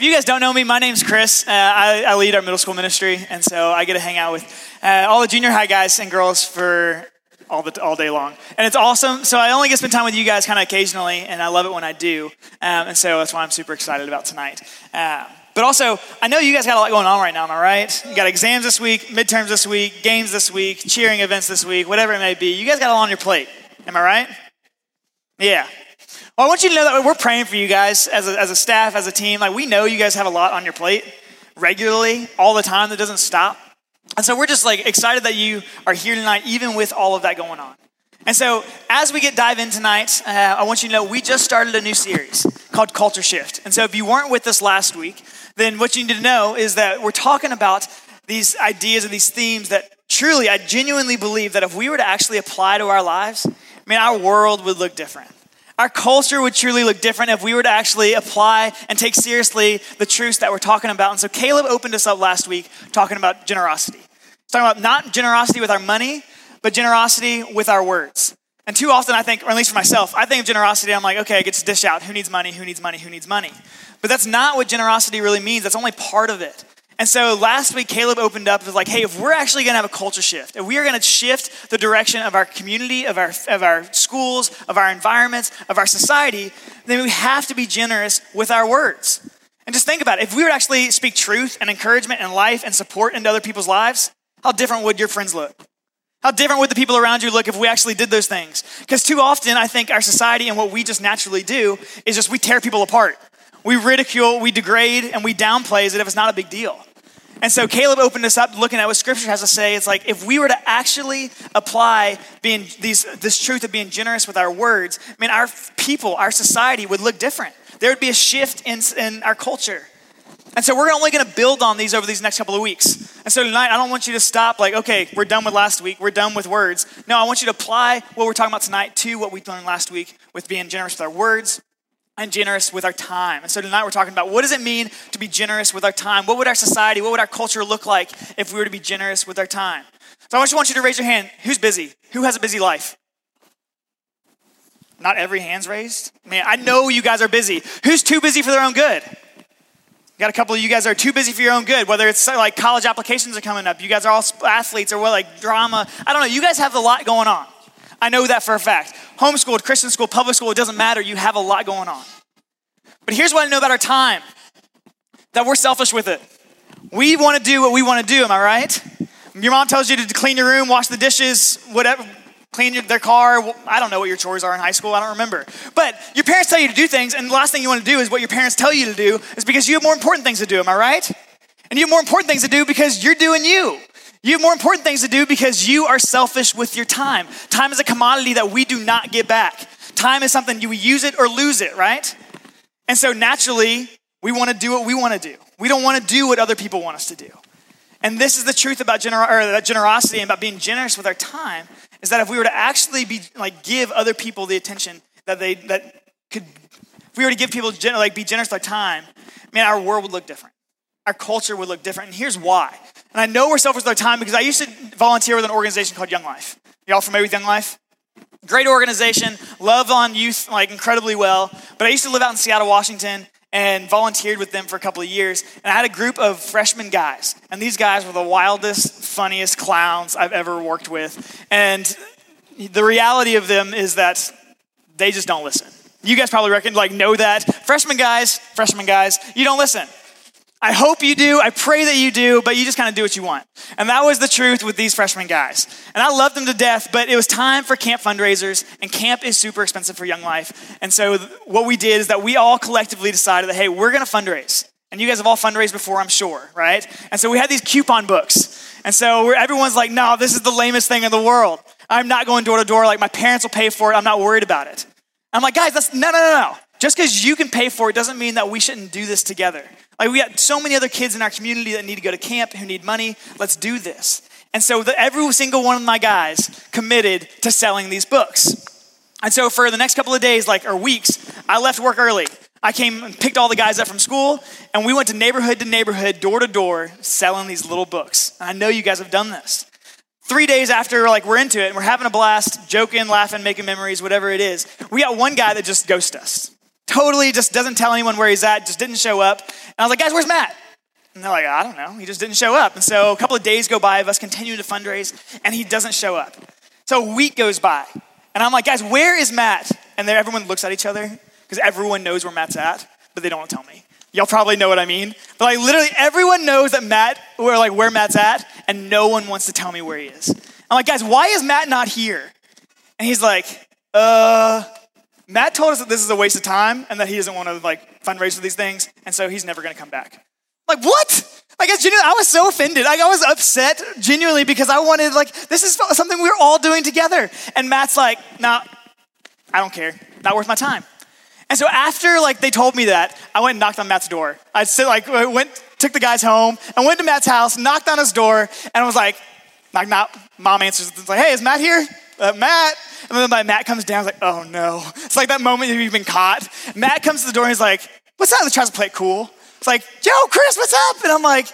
If you guys don't know me, my name's Chris. Uh, I, I, lead our middle school ministry, and so I get to hang out with uh, all the junior high guys and girls for all the all day long, and it's awesome. So I only get to spend time with you guys kind of occasionally, and I love it when I do, um, and so that's why I'm super excited about tonight. Uh, but also, I know you guys got a lot going on right now, am I right? You got exams this week, midterms this week, games this week, cheering events this week, whatever it may be. You guys got a lot on your plate, am I right? Yeah. Well, I want you to know that we're praying for you guys as a, as a staff, as a team. Like, we know you guys have a lot on your plate regularly, all the time, that doesn't stop. And so we're just like excited that you are here tonight, even with all of that going on. And so, as we get dive in tonight, uh, I want you to know we just started a new series called Culture Shift. And so, if you weren't with us last week, then what you need to know is that we're talking about these ideas and these themes that truly, I genuinely believe that if we were to actually apply to our lives, I mean, our world would look different. Our culture would truly look different if we were to actually apply and take seriously the truths that we're talking about. And so Caleb opened us up last week talking about generosity. He's talking about not generosity with our money, but generosity with our words. And too often, I think, or at least for myself, I think of generosity, I'm like, okay, I get to dish out. Who needs money? Who needs money? Who needs money? But that's not what generosity really means. That's only part of it. And so last week, Caleb opened up with like, hey, if we're actually going to have a culture shift, if we are going to shift the direction of our community, of our, of our schools, of our environments, of our society, then we have to be generous with our words. And just think about it. If we would actually speak truth and encouragement and life and support into other people's lives, how different would your friends look? How different would the people around you look if we actually did those things? Because too often, I think our society and what we just naturally do is just we tear people apart. We ridicule, we degrade, and we downplay as if it's not a big deal. And so Caleb opened us up looking at what scripture has to say. It's like if we were to actually apply being these, this truth of being generous with our words, I mean, our people, our society would look different. There would be a shift in, in our culture. And so we're only going to build on these over these next couple of weeks. And so tonight, I don't want you to stop like, okay, we're done with last week, we're done with words. No, I want you to apply what we're talking about tonight to what we learned last week with being generous with our words, and generous with our time. And so tonight we're talking about what does it mean to be generous with our time? What would our society, what would our culture look like if we were to be generous with our time? So I just want you to raise your hand. Who's busy? Who has a busy life? Not every hand's raised. Man, I know you guys are busy. Who's too busy for their own good? Got a couple of you guys are too busy for your own good. Whether it's uh, like college applications are coming up, you guys are all athletes or what, like drama. I don't know. You guys have a lot going on. I know that for a fact. Homeschooled, Christian school, public school, it doesn't matter. You have a lot going on. But here's what I know about our time that we're selfish with it. We want to do what we want to do, am I right? Your mom tells you to clean your room, wash the dishes, whatever, clean your, their car. I don't know what your chores are in high school. I don't remember. But your parents tell you to do things, and the last thing you want to do is what your parents tell you to do, is because you have more important things to do. Am I right? And you have more important things to do because you're doing you. You have more important things to do because you are selfish with your time. Time is a commodity that we do not get back. Time is something you use it or lose it, right? And so naturally, we want to do what we want to do. We don't want to do what other people want us to do. And this is the truth about gener- generosity and about being generous with our time is that if we were to actually be like give other people the attention that they that could if we were to give people like be generous with our time, man, our world would look different our culture would look different. And here's why. And I know we're selfish with our time because I used to volunteer with an organization called Young Life. Y'all familiar with Young Life? Great organization, love on youth like incredibly well. But I used to live out in Seattle, Washington, and volunteered with them for a couple of years. And I had a group of freshman guys, and these guys were the wildest, funniest clowns I've ever worked with. And the reality of them is that they just don't listen. You guys probably reckon, like, know that. Freshman guys, freshman guys, you don't listen. I hope you do. I pray that you do, but you just kind of do what you want. And that was the truth with these freshman guys. And I loved them to death, but it was time for camp fundraisers, and camp is super expensive for Young Life. And so what we did is that we all collectively decided that, hey, we're going to fundraise. And you guys have all fundraised before, I'm sure, right? And so we had these coupon books. And so everyone's like, no, this is the lamest thing in the world. I'm not going door to door. Like, my parents will pay for it. I'm not worried about it. I'm like, guys, that's no, no, no, no. Just because you can pay for it doesn't mean that we shouldn't do this together. Like we got so many other kids in our community that need to go to camp who need money. Let's do this. And so the, every single one of my guys committed to selling these books. And so for the next couple of days, like or weeks, I left work early. I came and picked all the guys up from school, and we went to neighborhood to neighborhood, door to door, selling these little books. And I know you guys have done this. Three days after, like we're into it, and we're having a blast, joking, laughing, making memories, whatever it is. We got one guy that just ghosted us totally just doesn't tell anyone where he's at, just didn't show up. And I was like, guys, where's Matt? And they're like, I don't know. He just didn't show up. And so a couple of days go by of us continuing to fundraise, and he doesn't show up. So a week goes by, and I'm like, guys, where is Matt? And then everyone looks at each other because everyone knows where Matt's at, but they don't tell me. Y'all probably know what I mean. But like literally everyone knows that Matt, where like where Matt's at, and no one wants to tell me where he is. I'm like, guys, why is Matt not here? And he's like, uh, Matt told us that this is a waste of time and that he doesn't want to like fundraise for these things, and so he's never gonna come back. Like, what? I, genuinely, I was so offended. Like, I was upset genuinely because I wanted, like, this is something we are all doing together. And Matt's like, nah, I don't care. Not worth my time. And so after, like, they told me that, I went and knocked on Matt's door. I said, like, went, took the guys home, and went to Matt's house, knocked on his door, and I was like, knock, knock. Mom answers, it's like, hey, is Matt here? Uh, Matt. And then my Matt comes down, like, oh no. It's like that moment you've been caught. Matt comes to the door and he's like, what's that? And tries to play it cool. It's like, yo, Chris, what's up? And I'm like,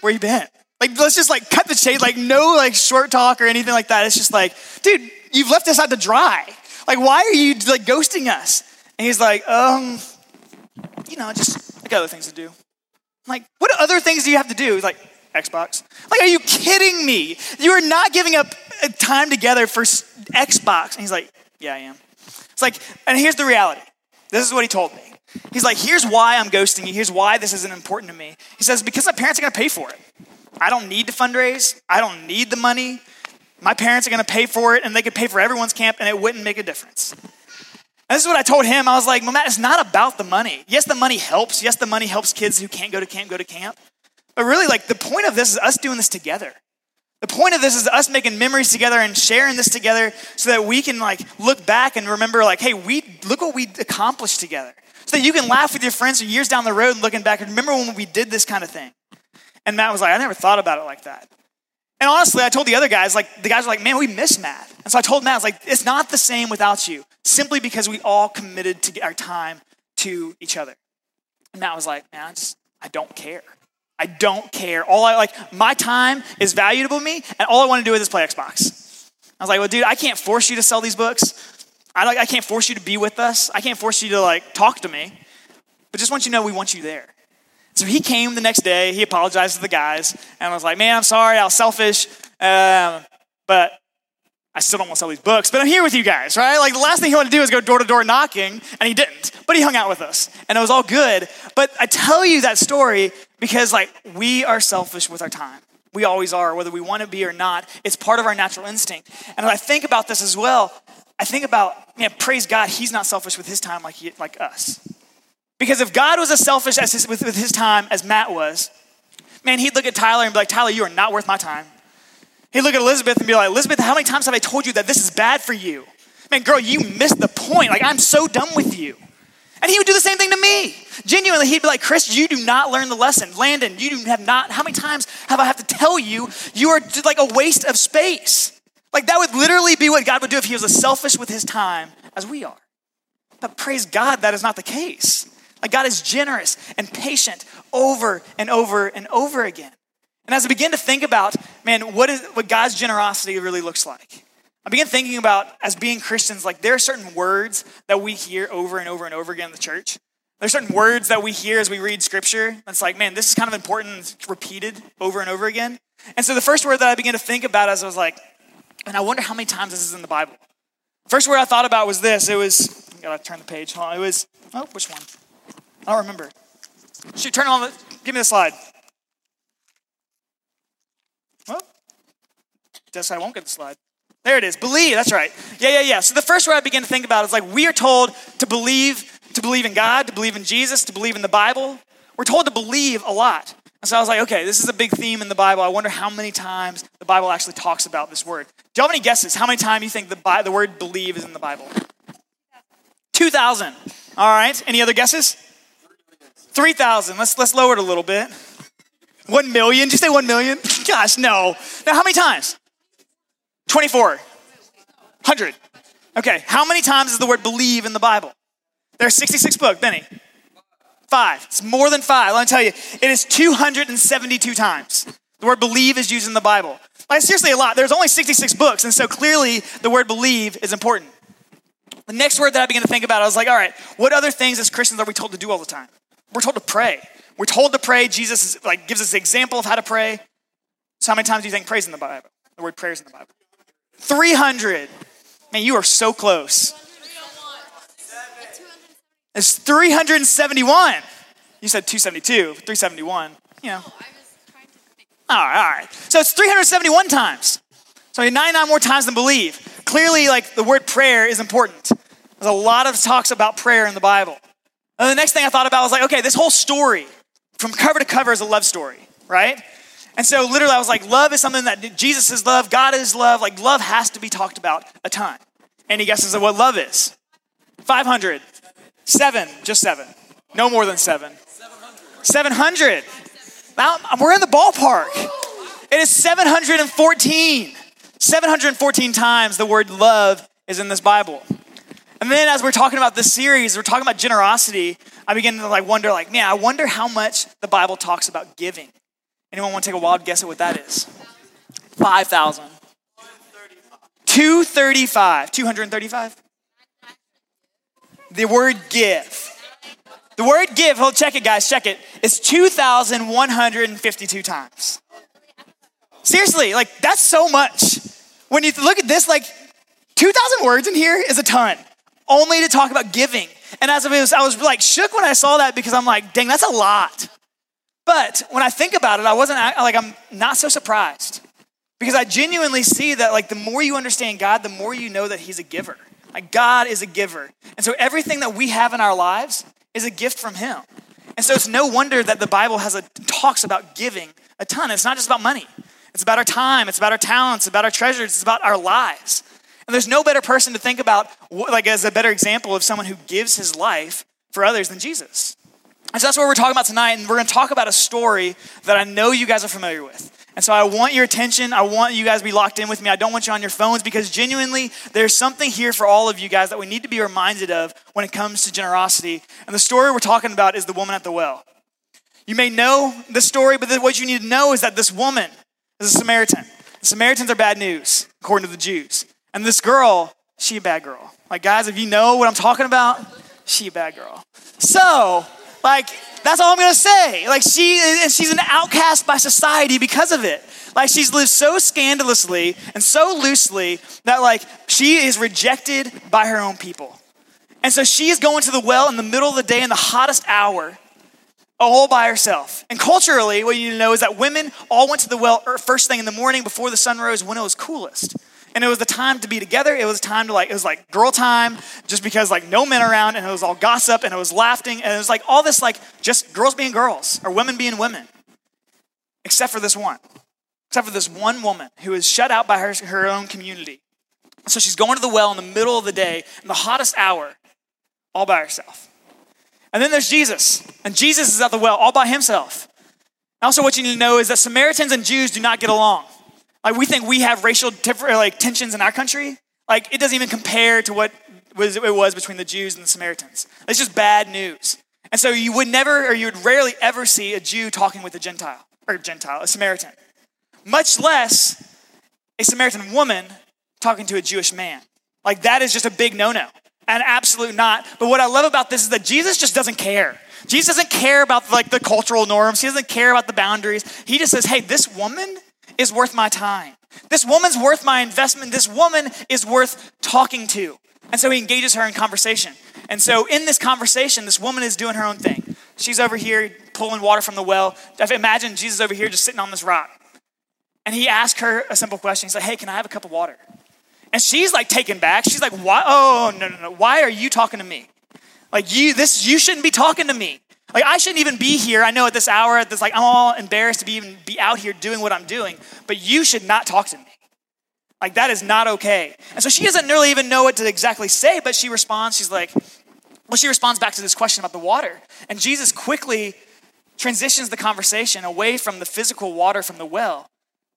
where you been? Like, let's just like cut the shade, like no like short talk or anything like that. It's just like, dude, you've left us out to dry. Like, why are you like ghosting us? And he's like, um, you know, just I got other things to do. I'm like, what other things do you have to do? He's like, Xbox. Like, are you kidding me? You are not giving up time together for Xbox. And he's like, yeah, I am. It's like, and here's the reality. This is what he told me. He's like, here's why I'm ghosting you. Here's why this isn't important to me. He says, because my parents are going to pay for it. I don't need to fundraise. I don't need the money. My parents are going to pay for it, and they could pay for everyone's camp, and it wouldn't make a difference. And this is what I told him. I was like, well, Matt, it's not about the money. Yes, the money helps. Yes, the money helps kids who can't go to camp go to camp. But really, like, the point of this is us doing this together. The point of this is us making memories together and sharing this together so that we can like look back and remember like, hey, we look what we accomplished together so that you can laugh with your friends years down the road and looking back and remember when we did this kind of thing. And Matt was like, I never thought about it like that. And honestly, I told the other guys, like, the guys were like, man, we miss Matt. And so I told Matt, I was like, it's not the same without you, simply because we all committed to our time to each other. And Matt was like, man, I just, I don't care. I don't care. All I like, my time is valuable to me, and all I want to do is play Xbox. I was like, well, dude, I can't force you to sell these books. I, like, I can't force you to be with us. I can't force you to like talk to me. But just want you to know we want you there. So he came the next day. He apologized to the guys, and was like, "Man, I'm sorry. I was selfish, um, but I still don't want to sell these books. But I'm here with you guys, right? Like the last thing he wanted to do was go door to door knocking, and he didn't. But he hung out with us, and it was all good. But I tell you that story because like we are selfish with our time. We always are, whether we want to be or not. It's part of our natural instinct. And I think about this as well, I think about, man, praise God, he's not selfish with his time like, he, like us. Because if God was as selfish as his, with, with his time as Matt was, man, he'd look at Tyler and be like, Tyler, you are not worth my time. He'd look at Elizabeth and be like, Elizabeth, how many times have I told you that this is bad for you? Man, girl, you missed the point. Like, I'm so done with you. And he would do the same thing to me. Genuinely, he'd be like, Chris, you do not learn the lesson. Landon, you have not. How many times have I have to tell you you are like a waste of space? Like that would literally be what God would do if he was as selfish with his time as we are. But praise God, that is not the case. Like God is generous and patient over and over and over again. And as I begin to think about, man, what is what God's generosity really looks like, I begin thinking about as being Christians, like there are certain words that we hear over and over and over again in the church. There's certain words that we hear as we read scripture. It's like, man, this is kind of important, repeated over and over again. And so the first word that I began to think about as I was like, and I wonder how many times this is in the Bible. First word I thought about was this. It was, I gotta turn the page. It was, oh, which one? I don't remember. Shoot, turn on the, give me the slide. Guess I won't get the slide. There it is. Believe. That's right. Yeah, yeah, yeah. So the first word I begin to think about is like we are told to believe, to believe in God, to believe in Jesus, to believe in the Bible. We're told to believe a lot. And so I was like, okay, this is a big theme in the Bible. I wonder how many times the Bible actually talks about this word. Do you have any guesses? How many times you think the, the word believe is in the Bible? 2,000. All right. Any other guesses? 3,000. Let's, let's lower it a little bit. 1 million. Did you say 1 million? Gosh, no. Now, how many times? 24. 100. Okay. How many times is the word believe in the Bible? There's 66 books. Benny. Five. It's more than five. Let me tell you, it is 272 times. The word believe is used in the Bible. Like, seriously, a lot. There's only 66 books, and so clearly the word believe is important. The next word that I began to think about, I was like, all right, what other things as Christians are we told to do all the time? We're told to pray. We're told to pray. Jesus is, like gives us an example of how to pray. So how many times do you think praise in the Bible? The word prayer is in the Bible. 300. Man, you are so close. It's 371. You said 272, 371. You know. All right, all right. So it's 371 times. So 99 more times than believe. Clearly, like the word prayer is important. There's a lot of talks about prayer in the Bible. And the next thing I thought about was like, okay, this whole story from cover to cover is a love story, right? And so literally I was like, love is something that Jesus is love, God is love. Like love has to be talked about a ton. Any guesses of what love is? 500. Seven, just seven. No more than seven. 700. Now, we're in the ballpark. It is 714. 714 times the word love is in this Bible. And then as we're talking about this series, we're talking about generosity, I begin to like wonder like, man, I wonder how much the Bible talks about giving. Anyone want to take a wild guess at what that is? 5,000. 235. 235? The word give. The word give, hold, check it, guys, check it. it, is 2,152 times. Seriously, like, that's so much. When you look at this, like, 2,000 words in here is a ton, only to talk about giving. And as I was, I was like shook when I saw that because I'm like, dang, that's a lot. But when I think about it, I wasn't like, I'm not so surprised because I genuinely see that, like, the more you understand God, the more you know that He's a giver. Like God is a giver. And so everything that we have in our lives is a gift from him. And so it's no wonder that the Bible has a talks about giving a ton. It's not just about money. It's about our time, it's about our talents, it's about our treasures, it's about our lives. And there's no better person to think about like as a better example of someone who gives his life for others than Jesus. And so that's what we're talking about tonight and we're going to talk about a story that I know you guys are familiar with. And so I want your attention. I want you guys to be locked in with me. I don't want you on your phones because genuinely there's something here for all of you guys that we need to be reminded of when it comes to generosity. And the story we're talking about is the woman at the well. You may know the story, but what you need to know is that this woman is a Samaritan. The Samaritans are bad news, according to the Jews. And this girl, she a bad girl. Like, guys, if you know what I'm talking about, she a bad girl. So, like, that's all I'm gonna say. Like she and she's an outcast by society because of it. Like she's lived so scandalously and so loosely that like she is rejected by her own people. And so she is going to the well in the middle of the day in the hottest hour, all by herself. And culturally, what you need to know is that women all went to the well er, first thing in the morning before the sun rose when it was coolest and it was the time to be together. It was time to like, it was like girl time, just because like no men around, and it was all gossip, and it was laughing, and it was like all this like just girls being girls or women being women, except for this one, except for this one woman who is shut out by her, her own community. So she's going to the well in the middle of the day, in the hottest hour, all by herself. And then there's Jesus, and Jesus is at the well all by himself. Also, what you need to know is that Samaritans and Jews do not get along. Like we think we have racial like tensions in our country. Like it doesn't even compare to what was, it was between the Jews and the Samaritans. It's just bad news. And so you would never, or you would rarely ever see a Jew talking with a Gentile, or Gentile, a Samaritan. Much less a Samaritan woman talking to a Jewish man. Like that is just a big no-no. And absolute not. But what I love about this is that Jesus just doesn't care. Jesus doesn't care about like the cultural norms. He doesn't care about the boundaries. He just says, hey, this woman is worth my time. This woman's worth my investment. This woman is worth talking to. And so he engages her in conversation. And so in this conversation, this woman is doing her own thing. She's over here pulling water from the well. Imagine Jesus over here just sitting on this rock. And he asks her a simple question. He's like, hey, can I have a cup of water? And she's like taken back. She's like, why? Oh, no, no, no. Why are you talking to me? Like you, this, you shouldn't be talking to me. Like I shouldn't even be here. I know at this hour, at this like I'm all embarrassed to be even be out here doing what I'm doing, but you should not talk to me. Like that is not okay. And so she doesn't really even know what to exactly say, but she responds, she's like, well, she responds back to this question about the water. And Jesus quickly transitions the conversation away from the physical water from the well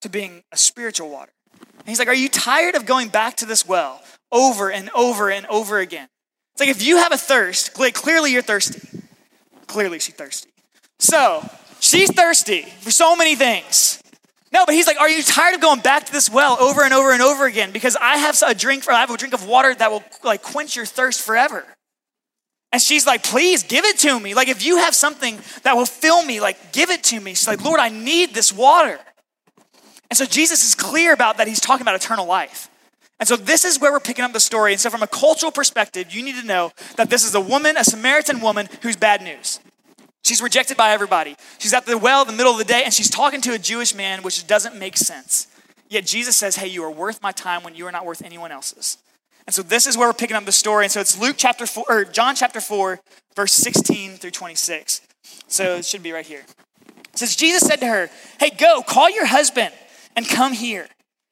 to being a spiritual water. And he's like, Are you tired of going back to this well over and over and over again? It's like if you have a thirst, clearly you're thirsty. Clearly, she's thirsty. So, she's thirsty for so many things. No, but he's like, Are you tired of going back to this well over and over and over again? Because I have a drink for I have a drink of water that will like quench your thirst forever. And she's like, please give it to me. Like, if you have something that will fill me, like, give it to me. She's like, Lord, I need this water. And so Jesus is clear about that. He's talking about eternal life. And so this is where we're picking up the story. And so, from a cultural perspective, you need to know that this is a woman, a Samaritan woman, who's bad news. She's rejected by everybody. She's at the well in the middle of the day, and she's talking to a Jewish man, which doesn't make sense. Yet Jesus says, Hey, you are worth my time when you are not worth anyone else's. And so this is where we're picking up the story. And so it's Luke chapter 4, or John chapter 4, verse 16 through 26. So it should be right here. It says, Jesus said to her, Hey, go, call your husband and come here.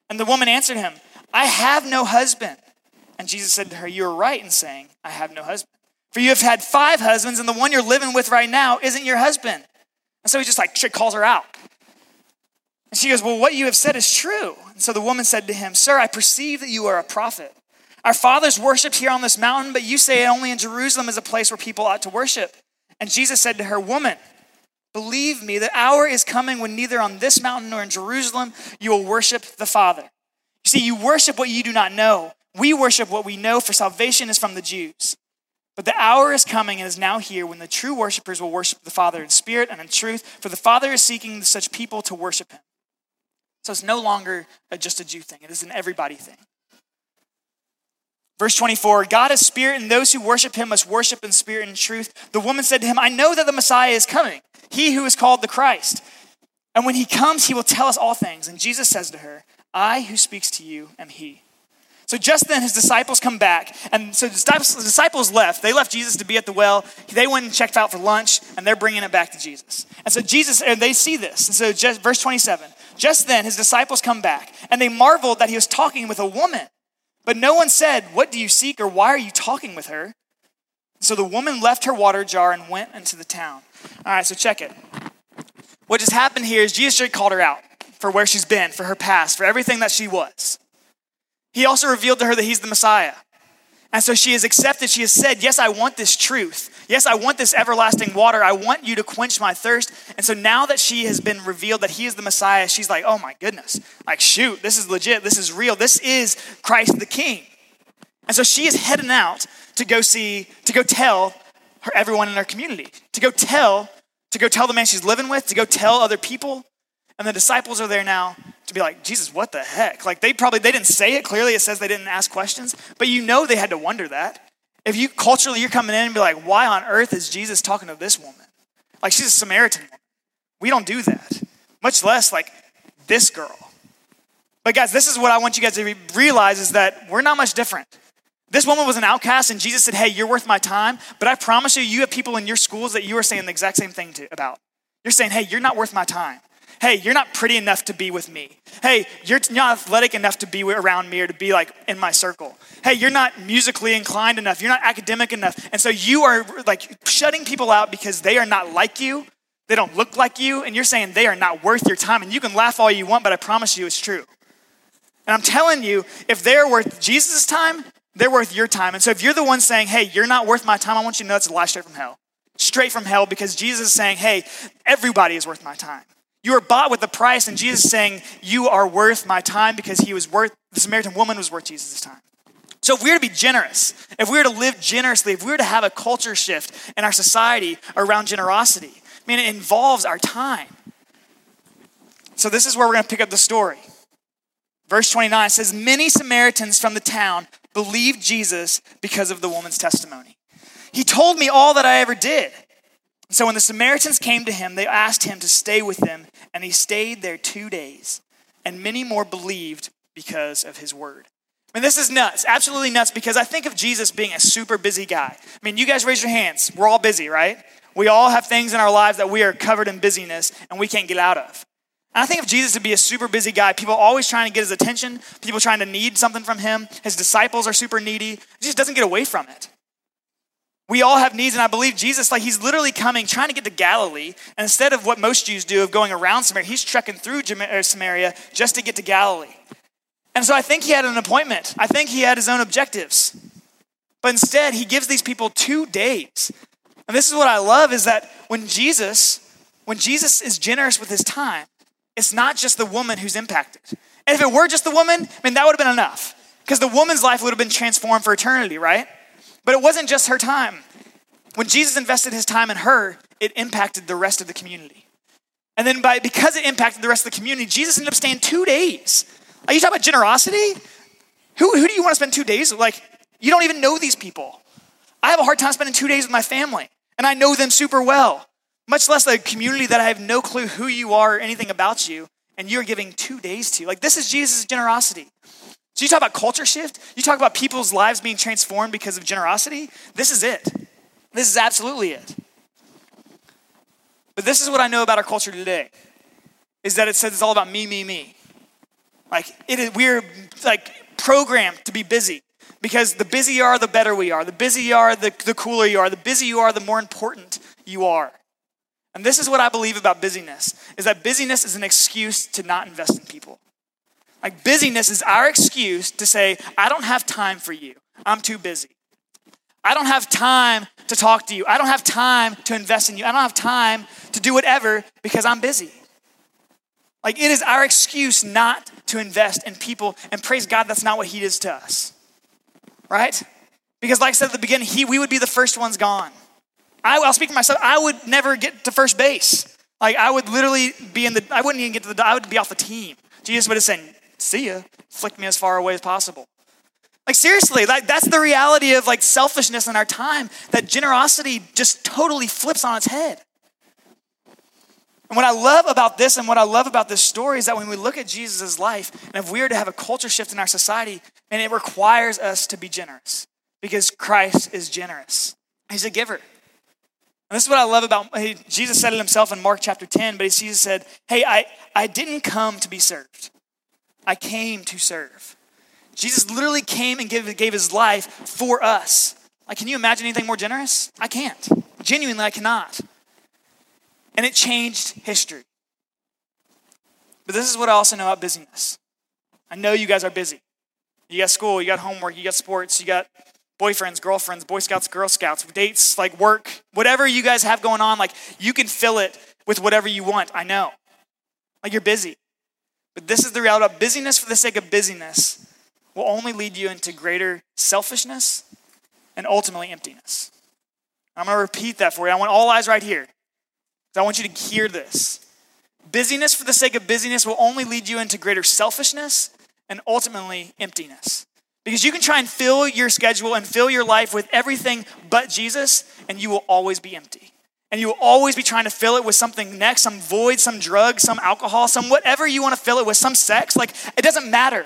And the woman answered him, I have no husband. And Jesus said to her, You are right in saying, I have no husband. For you have had five husbands, and the one you're living with right now isn't your husband. And so he just like calls her out. And she goes, Well, what you have said is true. And so the woman said to him, Sir, I perceive that you are a prophet. Our fathers worshiped here on this mountain, but you say only in Jerusalem is a place where people ought to worship. And Jesus said to her, Woman, believe me, the hour is coming when neither on this mountain nor in Jerusalem you will worship the Father. See, you worship what you do not know. We worship what we know, for salvation is from the Jews. But the hour is coming and is now here when the true worshipers will worship the Father in spirit and in truth, for the Father is seeking such people to worship him. So it's no longer just a Jew thing, it is an everybody thing. Verse 24 God is spirit, and those who worship him must worship in spirit and truth. The woman said to him, I know that the Messiah is coming, he who is called the Christ. And when he comes, he will tell us all things. And Jesus says to her, I who speaks to you am he. So just then his disciples come back. And so the disciples left. They left Jesus to be at the well. They went and checked out for lunch, and they're bringing it back to Jesus. And so Jesus, and they see this. And so just, verse 27 just then his disciples come back, and they marveled that he was talking with a woman. But no one said, What do you seek, or why are you talking with her? So the woman left her water jar and went into the town. All right, so check it. What just happened here is Jesus just called her out for where she's been, for her past, for everything that she was. He also revealed to her that he's the Messiah. And so she has accepted, she has said, Yes, I want this truth. Yes, I want this everlasting water. I want you to quench my thirst. And so now that she has been revealed that he is the Messiah, she's like, Oh my goodness. Like, shoot, this is legit. This is real. This is Christ the King. And so she is heading out to go see, to go tell her, everyone in her community, to go tell, to go tell the man she's living with, to go tell other people. And the disciples are there now to be like, Jesus, what the heck? Like they probably they didn't say it clearly. It says they didn't ask questions, but you know they had to wonder that. If you culturally you're coming in and be like, why on earth is Jesus talking to this woman? Like she's a Samaritan woman. We don't do that. Much less like this girl. But guys, this is what I want you guys to realize is that we're not much different. This woman was an outcast, and Jesus said, Hey, you're worth my time. But I promise you, you have people in your schools that you are saying the exact same thing to, about. You're saying, Hey, you're not worth my time. Hey, you're not pretty enough to be with me. Hey, you're not athletic enough to be around me or to be like in my circle. Hey, you're not musically inclined enough. You're not academic enough. And so you are like shutting people out because they are not like you. They don't look like you. And you're saying they are not worth your time. And you can laugh all you want, but I promise you it's true. And I'm telling you, if they're worth Jesus' time, they're worth your time. And so if you're the one saying, hey, you're not worth my time, I want you to know it's a lie straight from hell. Straight from hell because Jesus is saying, hey, everybody is worth my time. You are bought with a price, and Jesus is saying, You are worth my time because he was worth, the Samaritan woman was worth Jesus' time. So, if we were to be generous, if we were to live generously, if we were to have a culture shift in our society around generosity, I mean, it involves our time. So, this is where we're going to pick up the story. Verse 29 says, Many Samaritans from the town believed Jesus because of the woman's testimony. He told me all that I ever did. So when the Samaritans came to him, they asked him to stay with them, and he stayed there two days. And many more believed because of his word. I mean, this is nuts, absolutely nuts, because I think of Jesus being a super busy guy. I mean, you guys raise your hands. We're all busy, right? We all have things in our lives that we are covered in busyness and we can't get out of. And I think of Jesus to be a super busy guy. People always trying to get his attention, people trying to need something from him. His disciples are super needy. He just doesn't get away from it. We all have needs, and I believe Jesus, like he's literally coming, trying to get to Galilee. And instead of what most Jews do of going around Samaria, he's trekking through Samaria just to get to Galilee. And so I think he had an appointment. I think he had his own objectives. But instead, he gives these people two days. And this is what I love is that when Jesus, when Jesus is generous with his time, it's not just the woman who's impacted. And if it were just the woman, I mean, that would have been enough because the woman's life would have been transformed for eternity, right? But it wasn't just her time. When Jesus invested his time in her, it impacted the rest of the community. And then by because it impacted the rest of the community, Jesus ended up staying two days. Are you talking about generosity? Who, who do you want to spend two days? Like, you don't even know these people. I have a hard time spending two days with my family, and I know them super well, much less a community that I have no clue who you are or anything about you, and you're giving two days to. Like, this is Jesus' generosity. So you talk about culture shift, you talk about people's lives being transformed because of generosity. This is it. This is absolutely it. But this is what I know about our culture today is that it says it's all about me, me, me. Like it is we're like programmed to be busy because the busier you are, the better we are. The busier you are, the, the cooler you are. The busier you are, the more important you are. And this is what I believe about busyness is that busyness is an excuse to not invest in people. Like busyness is our excuse to say, I don't have time for you. I'm too busy. I don't have time to talk to you. I don't have time to invest in you. I don't have time to do whatever because I'm busy. Like it is our excuse not to invest in people. And praise God, that's not what He does to us. Right? Because, like I said at the beginning, he, we would be the first ones gone. I, I'll speak for myself. I would never get to first base. Like I would literally be in the. I wouldn't even get to the. I would be off the team. Jesus would have said, see ya, flick me as far away as possible. Like seriously, like that's the reality of like selfishness in our time, that generosity just totally flips on its head. And what I love about this and what I love about this story is that when we look at Jesus' life, and if we are to have a culture shift in our society, and it requires us to be generous because Christ is generous. He's a giver. And this is what I love about hey, Jesus said it himself in Mark chapter 10, but Jesus said, Hey, I, I didn't come to be served. I came to serve. Jesus literally came and gave, gave his life for us. Like, can you imagine anything more generous? I can't. Genuinely, I cannot. And it changed history. But this is what I also know about busyness. I know you guys are busy. You got school, you got homework, you got sports, you got boyfriends, girlfriends, Boy Scouts, Girl Scouts, dates, like work, whatever you guys have going on, like you can fill it with whatever you want. I know. Like you're busy. But this is the reality of busyness for the sake of busyness will only lead you into greater selfishness and ultimately emptiness. I'm going to repeat that for you. I want all eyes right here. I want you to hear this. Busyness for the sake of busyness will only lead you into greater selfishness and ultimately emptiness. Because you can try and fill your schedule and fill your life with everything but Jesus, and you will always be empty. And you will always be trying to fill it with something next, some void, some drug, some alcohol, some whatever you want to fill it with, some sex. Like, it doesn't matter.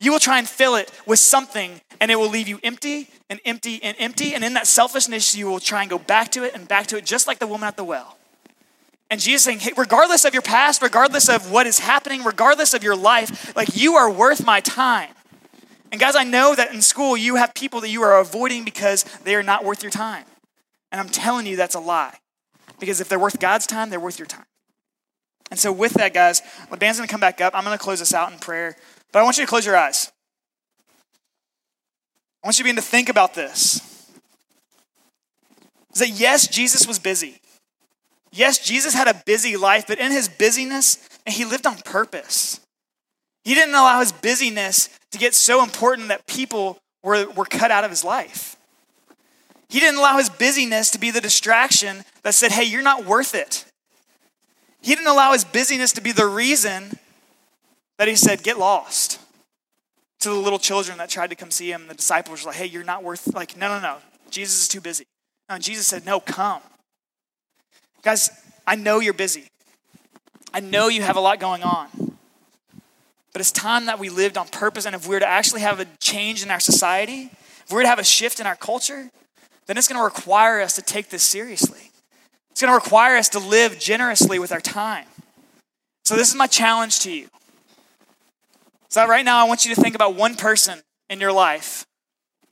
You will try and fill it with something, and it will leave you empty and empty and empty. And in that selfishness, you will try and go back to it and back to it, just like the woman at the well. And Jesus saying, hey, regardless of your past, regardless of what is happening, regardless of your life, like you are worth my time. And guys, I know that in school you have people that you are avoiding because they are not worth your time. And I'm telling you that's a lie. Because if they're worth God's time, they're worth your time. And so, with that, guys, the band's gonna come back up. I'm gonna close this out in prayer. But I want you to close your eyes. I want you to begin to think about this. Is that yes, Jesus was busy. Yes, Jesus had a busy life, but in his busyness, he lived on purpose. He didn't allow his busyness to get so important that people were, were cut out of his life. He didn't allow his busyness to be the distraction that said, hey, you're not worth it. He didn't allow his busyness to be the reason that he said, get lost. To the little children that tried to come see him, the disciples were like, hey, you're not worth, like, no, no, no. Jesus is too busy. No, Jesus said, no, come. Guys, I know you're busy. I know you have a lot going on. But it's time that we lived on purpose. And if we're to actually have a change in our society, if we're to have a shift in our culture, then it's going to require us to take this seriously. It's going to require us to live generously with our time. So, this is my challenge to you. So, right now, I want you to think about one person in your life,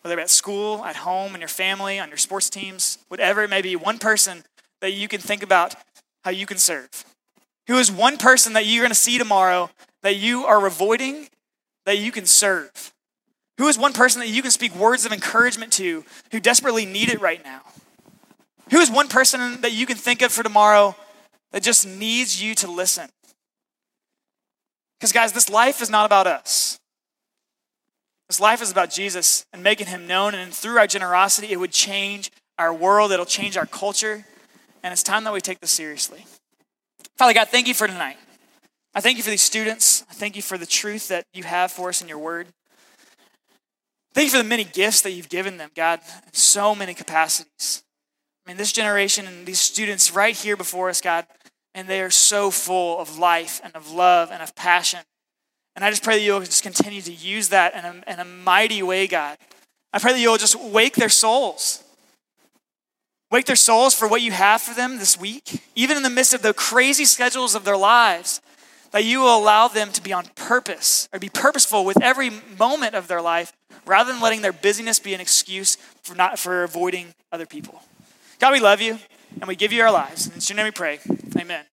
whether at school, at home, in your family, on your sports teams, whatever it may be, one person that you can think about how you can serve? Who is one person that you're going to see tomorrow that you are avoiding that you can serve? Who is one person that you can speak words of encouragement to who desperately need it right now? Who is one person that you can think of for tomorrow that just needs you to listen? Because, guys, this life is not about us. This life is about Jesus and making him known. And through our generosity, it would change our world, it'll change our culture. And it's time that we take this seriously. Father God, thank you for tonight. I thank you for these students. I thank you for the truth that you have for us in your word. Thank you for the many gifts that you've given them, God, in so many capacities. I mean, this generation and these students right here before us, God, and they are so full of life and of love and of passion. And I just pray that you'll just continue to use that in a, in a mighty way, God. I pray that you'll just wake their souls. Wake their souls for what you have for them this week, even in the midst of the crazy schedules of their lives, that you will allow them to be on purpose or be purposeful with every moment of their life rather than letting their busyness be an excuse for not for avoiding other people. God, we love you and we give you our lives. In your name we pray. Amen.